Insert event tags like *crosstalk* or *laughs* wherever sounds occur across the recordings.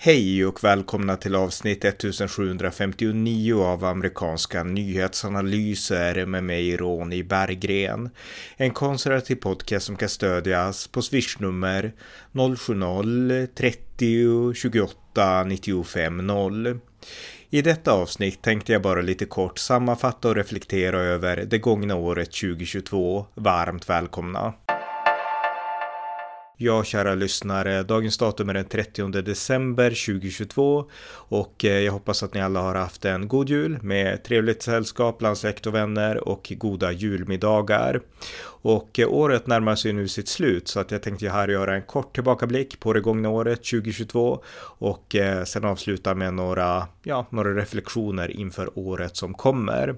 Hej och välkomna till avsnitt 1759 av amerikanska nyhetsanalyser med mig Ronny Berggren. En konservativ podcast som kan stödjas på swishnummer 070-30 28 95 0. I detta avsnitt tänkte jag bara lite kort sammanfatta och reflektera över det gångna året 2022. Varmt välkomna! Ja, kära lyssnare, dagens datum är den 30 december 2022 och eh, jag hoppas att ni alla har haft en god jul med trevligt sällskap bland släkt och vänner och goda julmiddagar. Och eh, året närmar sig nu sitt slut så att jag tänkte här göra en kort tillbakablick på det gångna året 2022 och eh, sen avsluta med några, ja, några reflektioner inför året som kommer.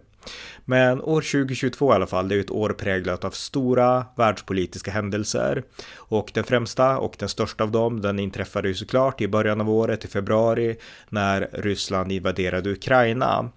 Men år 2022 i alla fall, det är ett år präglat av stora världspolitiska händelser. Och den främsta och den största av dem, den inträffade ju såklart i början av året, i februari, när Ryssland invaderade Ukraina.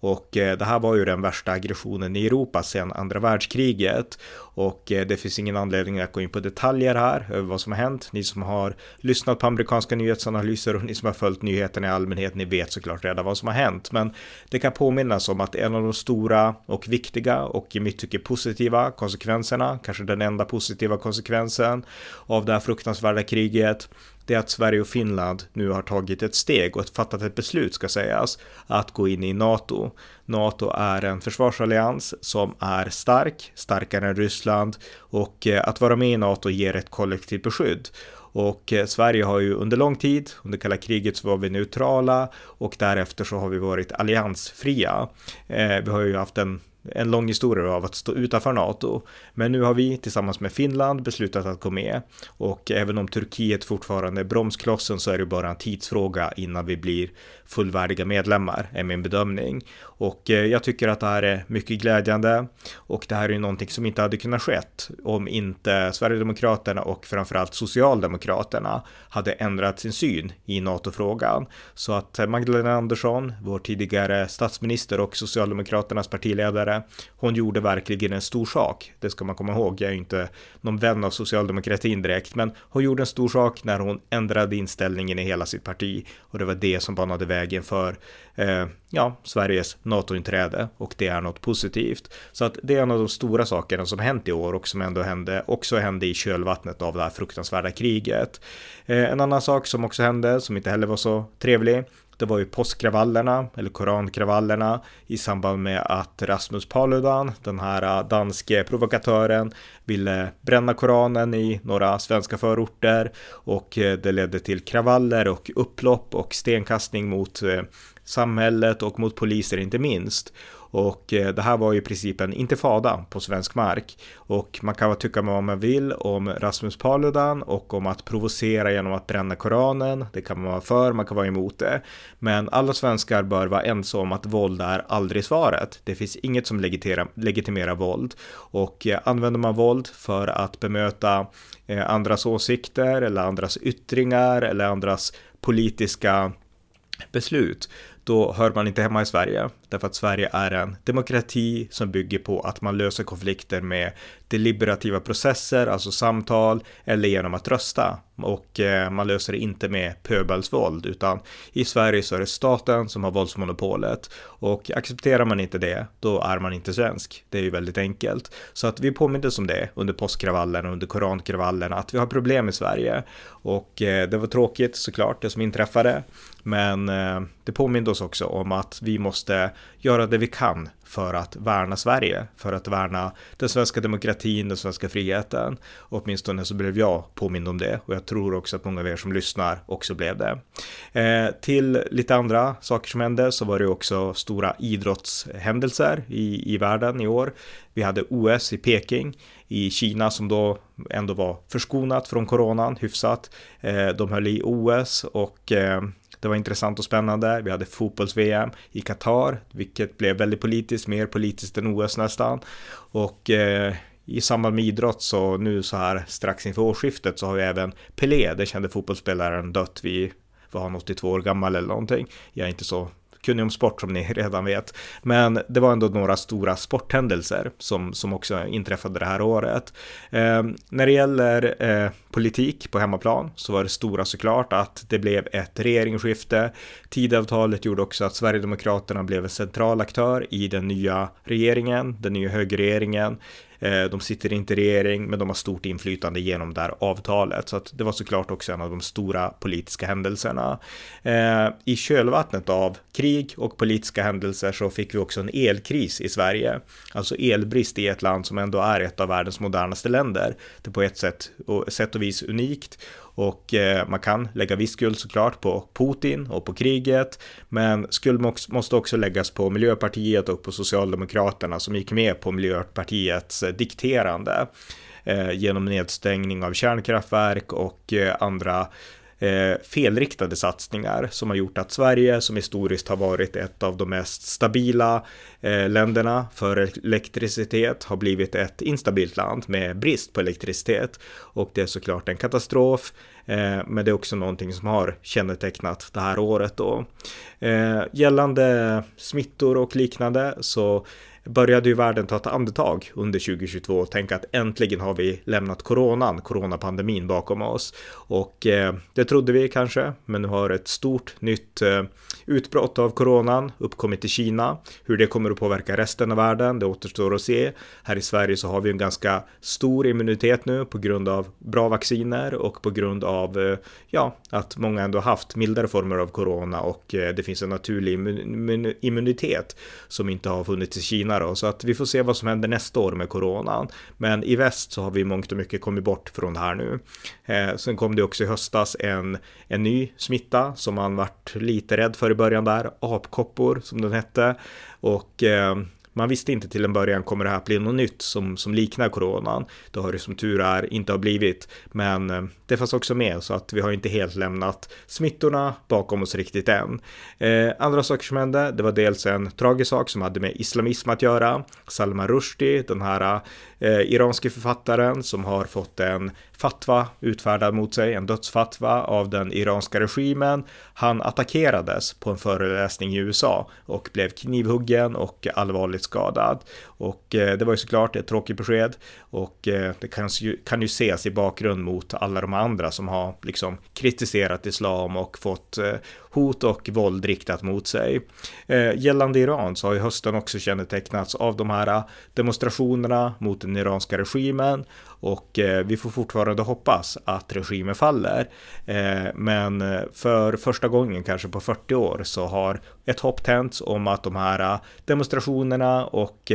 Och eh, det här var ju den värsta aggressionen i Europa sedan andra världskriget. Och eh, det finns ingen anledning att gå in på detaljer här över vad som har hänt. Ni som har lyssnat på amerikanska nyhetsanalyser och ni som har följt nyheterna i allmänhet, ni vet såklart redan vad som har hänt. Men det kan påminnas om att en av de stora och viktiga och i mitt tycke positiva konsekvenserna, kanske den enda positiva konsekvensen av det här fruktansvärda kriget, det är att Sverige och Finland nu har tagit ett steg och fattat ett beslut ska sägas att gå in i NATO. NATO är en försvarsallians som är stark, starkare än Ryssland och eh, att vara med i NATO ger ett kollektivt beskydd. Och eh, Sverige har ju under lång tid, under kalla kriget så var vi neutrala och därefter så har vi varit alliansfria. Eh, vi har ju haft en en lång historia av att stå utanför NATO. Men nu har vi tillsammans med Finland beslutat att gå med. Och även om Turkiet fortfarande är bromsklossen så är det bara en tidsfråga innan vi blir fullvärdiga medlemmar, är min bedömning. Och eh, jag tycker att det här är mycket glädjande. Och det här är ju någonting som inte hade kunnat skett om inte Sverigedemokraterna och framförallt Socialdemokraterna hade ändrat sin syn i NATO-frågan. Så att eh, Magdalena Andersson, vår tidigare statsminister och Socialdemokraternas partiledare. Hon gjorde verkligen en stor sak. Det ska man komma ihåg. Jag är inte någon vän av socialdemokratin direkt, men hon gjorde en stor sak när hon ändrade inställningen i hela sitt parti och det var det som banade vägen för eh, ja, Sveriges NATO-inträde och det är något positivt. Så att det är en av de stora sakerna som hänt i år och som ändå hände, också hände i kölvattnet av det här fruktansvärda kriget. Eh, en annan sak som också hände, som inte heller var så trevlig, det var ju påskkravallerna, eller korankravallerna, i samband med att Rasmus Paludan, den här äh, danske provokatören, ville bränna Koranen i några svenska förorter och äh, det ledde till kravaller och upplopp och stenkastning mot eh, samhället och mot poliser inte minst. Och eh, det här var ju i princip en intifada på svensk mark. Och man kan tycka vad man vill om Rasmus Paludan och om att provocera genom att bränna Koranen. Det kan man vara för, man kan vara emot det. Men alla svenskar bör vara ense om att våld är aldrig svaret. Det finns inget som legitimerar, legitimerar våld. Och eh, använder man våld för att bemöta eh, andras åsikter eller andras yttringar eller andras politiska beslut, då hör man inte hemma i Sverige. Därför att Sverige är en demokrati som bygger på att man löser konflikter med deliberativa processer, alltså samtal, eller genom att rösta. Och eh, man löser det inte med pöbelsvåld, utan i Sverige så är det staten som har våldsmonopolet. Och accepterar man inte det, då är man inte svensk. Det är ju väldigt enkelt. Så att vi påminner om det under påskkravallerna, under korankravallerna, att vi har problem i Sverige. Och eh, det var tråkigt såklart, det som inträffade. Men eh, det påminner oss också om att vi måste göra det vi kan för att värna Sverige, för att värna den svenska demokratin, den svenska friheten. Och åtminstone så blev jag påmind om det och jag tror också att många av er som lyssnar också blev det. Eh, till lite andra saker som hände så var det också stora idrottshändelser i, i världen i år. Vi hade OS i Peking i Kina som då ändå var förskonat från coronan hyfsat. Eh, de höll i OS och eh, det var intressant och spännande. Vi hade fotbolls-VM i Qatar, vilket blev väldigt politiskt, mer politiskt än OS nästan. Och eh, i samband med idrott så nu så här strax inför årsskiftet så har vi även Pelé, den kände fotbollsspelaren, dött. Vi var han 82 år gammal eller någonting. Jag är inte så kunnig om sport som ni *laughs* redan vet. Men det var ändå några stora sporthändelser som, som också inträffade det här året. Eh, när det gäller eh, politik på hemmaplan så var det stora såklart att det blev ett regeringsskifte. Tidavtalet gjorde också att Sverigedemokraterna blev en central aktör i den nya regeringen, den nya högerregeringen. Eh, de sitter inte i regering, men de har stort inflytande genom det här avtalet. Så att det var såklart också en av de stora politiska händelserna. Eh, I kölvattnet av krig och politiska händelser så fick vi också en elkris i Sverige. Alltså elbrist i ett land som ändå är ett av världens modernaste länder. Det är på ett sätt och, sätt och vis unikt och eh, man kan lägga viss skuld såklart på Putin och på kriget, men skuld måste också läggas på Miljöpartiet och på Socialdemokraterna som gick med på Miljöpartiets eh, dikterande eh, genom nedstängning av kärnkraftverk och eh, andra eh, felriktade satsningar som har gjort att Sverige, som historiskt har varit ett av de mest stabila eh, länderna för elektricitet, har blivit ett instabilt land med brist på elektricitet. Och det är såklart en katastrof, eh, men det är också någonting som har kännetecknat det här året då. Eh, gällande smittor och liknande så började ju världen ta ett andetag under 2022 och tänka att äntligen har vi lämnat coronan, coronapandemin bakom oss. Och eh, det trodde vi kanske, men nu har ett stort nytt eh, utbrott av coronan uppkommit i Kina. Hur det kommer att påverka resten av världen, det återstår att se. Här i Sverige så har vi en ganska stor immunitet nu på grund av bra vacciner och på grund av eh, ja, att många ändå haft mildare former av corona och eh, det finns en naturlig immunitet som inte har funnits i Kina då, så att vi får se vad som händer nästa år med coronan. Men i väst så har vi mångt och mycket kommit bort från det här nu. Eh, sen kom det också i höstas en, en ny smitta som man vart lite rädd för i början där, apkoppor som den hette. Och eh, man visste inte till en början kommer det här bli något nytt som, som liknar coronan. Det har det som tur är inte har blivit, men eh, det fanns också med så att vi har inte helt lämnat smittorna bakom oss riktigt än. Eh, andra saker som hände, det var dels en tragisk sak som hade med islamism att göra. Salman Rushdie, den här eh, iranske författaren som har fått en fatwa utfärdad mot sig, en dödsfatwa av den iranska regimen. Han attackerades på en föreläsning i USA och blev knivhuggen och allvarligt skadad. Och eh, det var ju såklart ett tråkigt besked och eh, det kan ju, kan ju ses i bakgrund mot alla de andra som har liksom kritiserat islam och fått eh, hot och våld riktat mot sig. Eh, gällande Iran så har ju hösten också kännetecknats av de här eh, demonstrationerna mot den iranska regimen och eh, vi får fortfarande hoppas att regimen faller. Men för första gången kanske på 40 år så har ett hopp tänts om att de här demonstrationerna och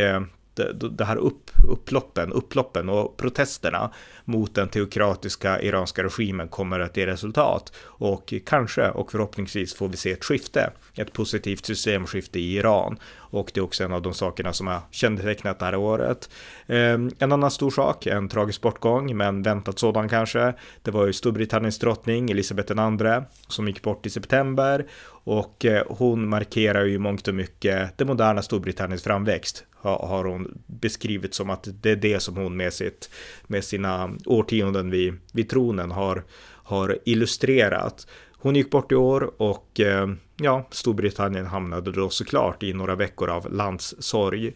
Eh, det här upp, upploppen, upploppen och protesterna mot den teokratiska iranska regimen kommer att ge resultat. Och kanske och förhoppningsvis får vi se ett skifte, ett positivt systemskifte i Iran. Och det är också en av de sakerna som har kännetecknat det här året. Ehm, en annan stor sak, en tragisk bortgång, men väntat sådan kanske. Det var ju Storbritanniens drottning Elisabeth II som gick bort i september och eh, hon markerar ju mångt och mycket det moderna Storbritanniens framväxt har hon beskrivit som att det är det som hon med, sitt, med sina årtionden vid, vid tronen har, har illustrerat. Hon gick bort i år och eh, ja, Storbritannien hamnade då såklart i några veckor av landssorg.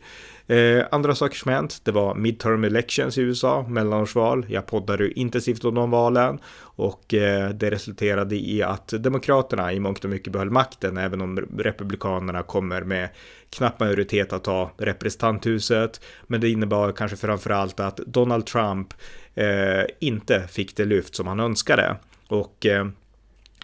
Eh, andra saker som hänt, det var midterm elections i USA, mellanårsval. Jag poddade intensivt om de valen och eh, det resulterade i att Demokraterna i mångt och mycket behöll makten, även om Republikanerna kommer med knapp majoritet att ta representanthuset. Men det innebar kanske framför allt att Donald Trump eh, inte fick det lyft som han önskade. Och eh,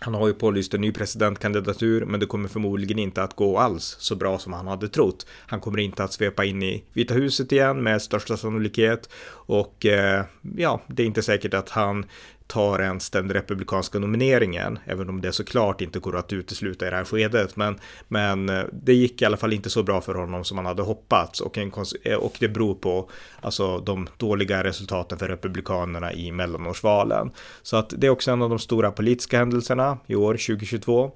han har ju pålyst en ny presidentkandidatur, men det kommer förmodligen inte att gå alls så bra som han hade trott. Han kommer inte att svepa in i Vita huset igen med största sannolikhet och eh, ja, det är inte säkert att han tar ens den republikanska nomineringen, även om det såklart inte går att utesluta i det här skedet. Men, men eh, det gick i alla fall inte så bra för honom som man hade hoppats och, en, eh, och det beror på alltså, de dåliga resultaten för republikanerna i mellanårsvalen. Så att det är också en av de stora politiska händelserna i år 2022.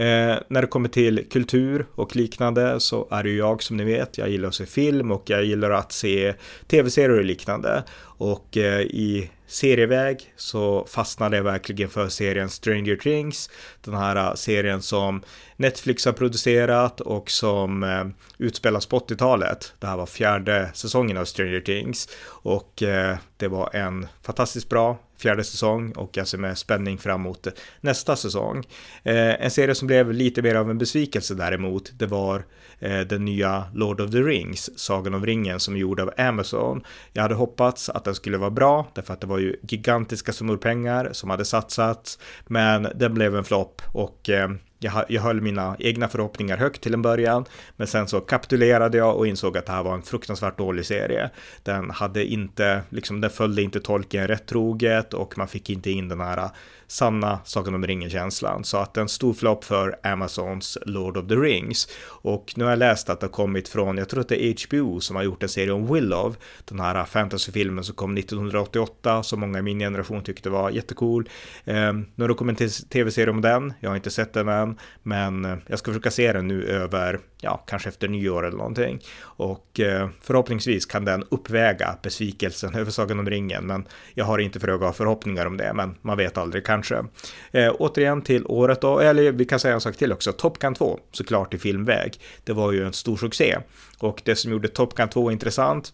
Eh, när det kommer till kultur och liknande så är det ju jag som ni vet, jag gillar att se film och jag gillar att se tv-serier och liknande och eh, i serieväg så fastnade jag verkligen för serien Stranger Things. Den här eh, serien som Netflix har producerat och som eh, utspelas på 80-talet. Det här var fjärde säsongen av Stranger Things och eh, det var en fantastiskt bra fjärde säsong och jag ser med spänning fram emot nästa säsong. Eh, en serie som blev lite mer av en besvikelse däremot, det var eh, den nya Lord of the Rings, Sagan om ringen som är gjord av Amazon. Jag hade hoppats att den skulle vara bra, därför att det var ju gigantiska summor pengar som hade satsats, men den blev en flopp och eh, jag, jag höll mina egna förhoppningar högt till en början, men sen så kapitulerade jag och insåg att det här var en fruktansvärt dålig serie. Den hade inte, liksom den följde inte tolken rätt troget och man fick inte in den här sanna Sagan om ringen-känslan. Så att en stor flopp för Amazons Lord of the Rings. Och nu har jag läst att det har kommit från, jag tror att det är HBO som har gjort en serie om Willow, den här fantasyfilmen som kom 1988, som många i min generation tyckte var jättecool. Eh, nu har det kommit en tv-serie om den, jag har inte sett den än, men jag ska försöka se den nu över, ja, kanske efter nyår eller någonting. Och eh, förhoppningsvis kan den uppväga besvikelsen över Sagan om ringen, men jag har inte för höga förhoppningar om det, men man vet aldrig, kanske. Eh, återigen till året då, eller vi kan säga en sak till också, Top Gun 2, såklart i filmväg. Det var ju en stor succé och det som gjorde Top Gun 2 intressant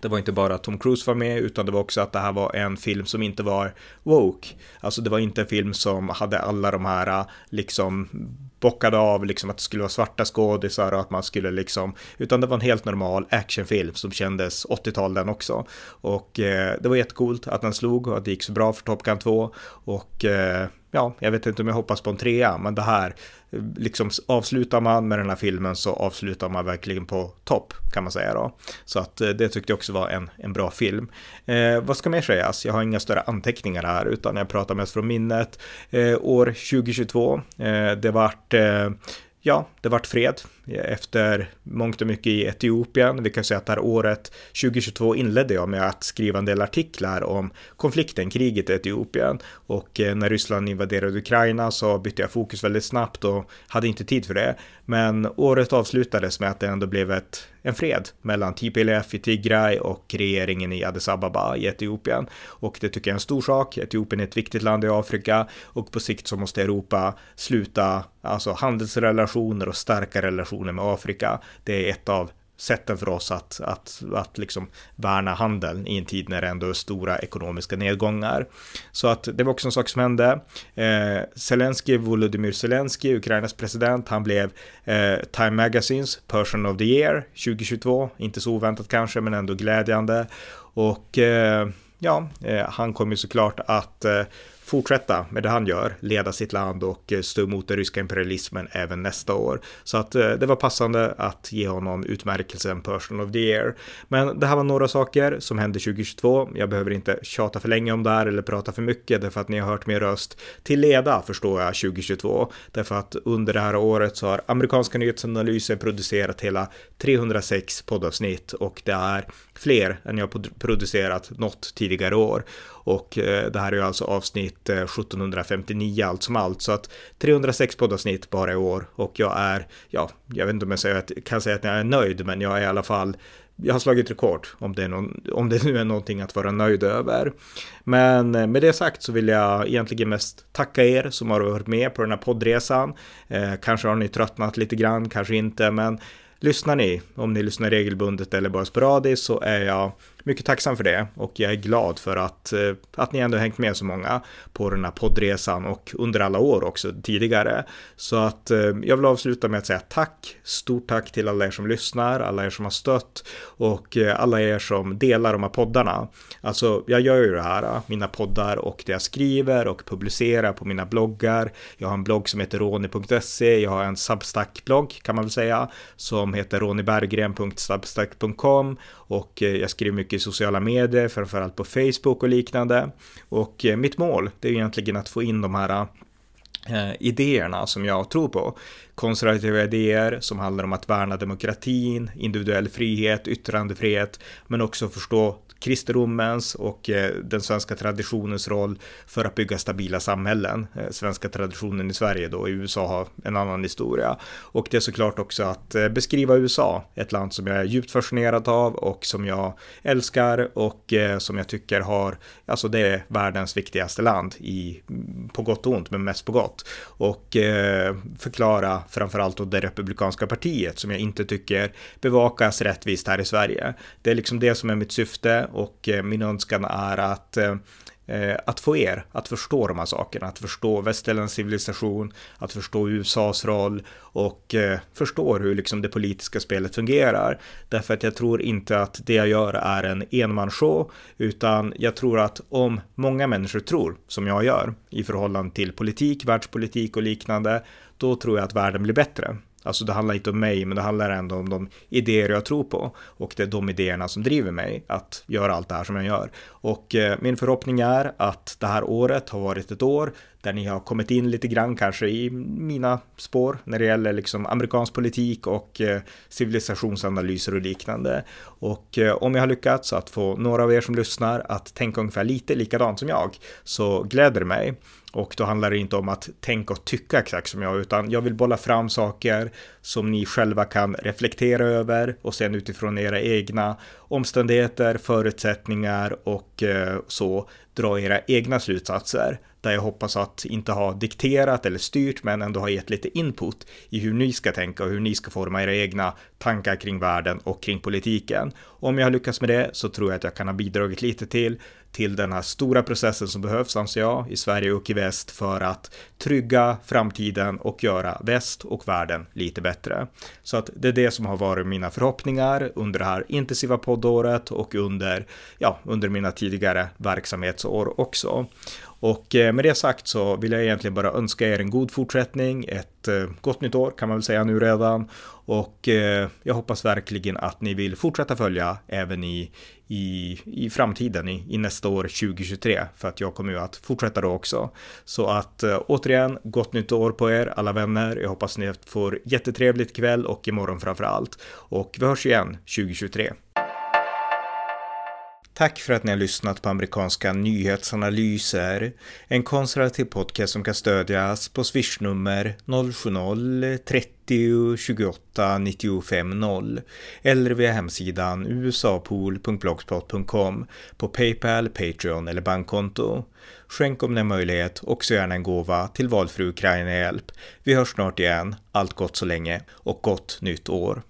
det var inte bara att Tom Cruise var med, utan det var också att det här var en film som inte var woke. Alltså det var inte en film som hade alla de här äh, liksom bockade av liksom att det skulle vara svarta skådisar och att man skulle liksom, utan det var en helt normal actionfilm som kändes 80-tal den också. Och eh, det var jättecoolt att den slog och att det gick så bra för Top Gun 2 och eh, ja, jag vet inte om jag hoppas på en trea, men det här, liksom avslutar man med den här filmen så avslutar man verkligen på topp kan man säga då. Så att eh, det tyckte jag också var en, en bra film. Eh, vad ska mer sägas? Jag har inga större anteckningar här utan jag pratar mest från minnet. Eh, år 2022, eh, det vart eh, ja, det vart fred Eh, efter mångt och mycket i Etiopien. Vi kan säga att det här året 2022 inledde jag med att skriva en del artiklar om konflikten, kriget i Etiopien. Och eh, när Ryssland invaderade Ukraina så bytte jag fokus väldigt snabbt och hade inte tid för det. Men året avslutades med att det ändå blev ett, en fred mellan TPLF i Tigray och regeringen i Addis Ababa i Etiopien. Och det tycker jag är en stor sak. Etiopien är ett viktigt land i Afrika och på sikt så måste Europa sluta alltså handelsrelationer och starka relationer med Afrika. Det är ett av sätten för oss att, att, att liksom värna handeln i en tid när det ändå är stora ekonomiska nedgångar. Så att det var också en sak som hände. Eh, Zelensky, Volodymyr Zelensky, Ukrainas president, han blev eh, Time Magazines Person of the Year 2022. Inte så oväntat kanske, men ändå glädjande. Och eh, ja, eh, han kommer såklart att eh, fortsätta med det han gör, leda sitt land och eh, stå emot den ryska imperialismen även nästa år. Så att eh, det var passande att ge honom utmärkelsen Person of the Year. Men det här var några saker som hände 2022. Jag behöver inte tjata för länge om det här eller prata för mycket därför att ni har hört min röst till leda förstår jag 2022. Därför att under det här året så har amerikanska nyhetsanalyser producerat hela 306 poddavsnitt och det är fler än jag producerat något tidigare år. Och eh, det här är ju alltså avsnitt eh, 1759 allt som allt. Så att 306 poddavsnitt bara i år. Och jag är, ja, jag vet inte om jag säger att, kan säga att jag är nöjd, men jag är i alla fall jag har slagit rekord om det, någon, om det nu är någonting att vara nöjd över. Men eh, med det sagt så vill jag egentligen mest tacka er som har varit med på den här poddresan. Eh, kanske har ni tröttnat lite grann, kanske inte, men lyssnar ni, om ni lyssnar regelbundet eller bara sporadiskt så är jag mycket tacksam för det och jag är glad för att, eh, att ni ändå hängt med så många på den här poddresan och under alla år också tidigare. Så att eh, jag vill avsluta med att säga tack, stort tack till alla er som lyssnar, alla er som har stött och eh, alla er som delar de här poddarna. Alltså, jag gör ju det här, mina poddar och det jag skriver och publicerar på mina bloggar. Jag har en blogg som heter roni.se, jag har en Substack-blogg kan man väl säga, som heter roniberggren.substack.com och jag skriver mycket mycket i sociala medier, framförallt på Facebook och liknande. Och eh, mitt mål, det är egentligen att få in de här eh, idéerna som jag tror på. Konservativa idéer som handlar om att värna demokratin, individuell frihet, yttrandefrihet, men också förstå kristendomens och eh, den svenska traditionens roll för att bygga stabila samhällen. Eh, svenska traditionen i Sverige då, i USA har en annan historia. Och det är såklart också att eh, beskriva USA, ett land som jag är djupt fascinerad av och som jag älskar och som jag tycker har, alltså det är världens viktigaste land i, mm, på gott och ont, men mest på gott. Och förklara framförallt då det republikanska partiet som jag inte tycker bevakas rättvist här i Sverige. Det är liksom det som är mitt syfte och eh, min önskan är att eh, eh, att få er att förstå de här sakerna, att förstå västerländsk civilisation, att förstå USAs roll och förstå hur liksom det politiska spelet fungerar. Därför att jag tror inte att det jag gör är en enmansshow, utan jag tror att om många människor tror, som jag gör, i förhållande till politik, världspolitik och liknande, då tror jag att världen blir bättre. Alltså det handlar inte om mig, men det handlar ändå om de idéer jag tror på. Och det är de idéerna som driver mig att göra allt det här som jag gör. Och eh, min förhoppning är att det här året har varit ett år där ni har kommit in lite grann kanske i mina spår när det gäller liksom amerikansk politik och eh, civilisationsanalyser och liknande. Och eh, om jag har lyckats att få några av er som lyssnar att tänka ungefär lite likadant som jag så gläder det mig. Och då handlar det inte om att tänka och tycka exakt som jag, utan jag vill bolla fram saker som ni själva kan reflektera över och sen utifrån era egna omständigheter, förutsättningar och eh, så dra era egna slutsatser där jag hoppas att inte ha dikterat eller styrt men ändå ha gett lite input i hur ni ska tänka och hur ni ska forma era egna tankar kring världen och kring politiken. Om jag har lyckats med det så tror jag att jag kan ha bidragit lite till till den här stora processen som behövs, anser jag, i Sverige och i väst för att trygga framtiden och göra väst och världen lite bättre. Så att det är det som har varit mina förhoppningar under det här intensiva poddåret och under, ja, under mina tidigare verksamhetsår också. Och eh, med det sagt så vill jag egentligen bara önska er en god fortsättning, ett eh, gott nytt år kan man väl säga nu redan. Och eh, jag hoppas verkligen att ni vill fortsätta följa även i, i, i framtiden, i, i nästa år 2023, för att jag kommer ju att fortsätta då också. Så att återigen, gott nytt år på er alla vänner. Jag hoppas ni får jättetrevligt kväll och imorgon framför allt. Och vi hörs igen 2023. Tack för att ni har lyssnat på amerikanska nyhetsanalyser. En konservativ podcast som kan stödjas på swishnummer 070-30 28 95 0 eller via hemsidan usapool.blogspot.com på Paypal, Patreon eller bankkonto. Skänk om det är möjlighet också gärna en gåva till valfri Ukraina-hjälp. Vi hörs snart igen. Allt gott så länge och gott nytt år.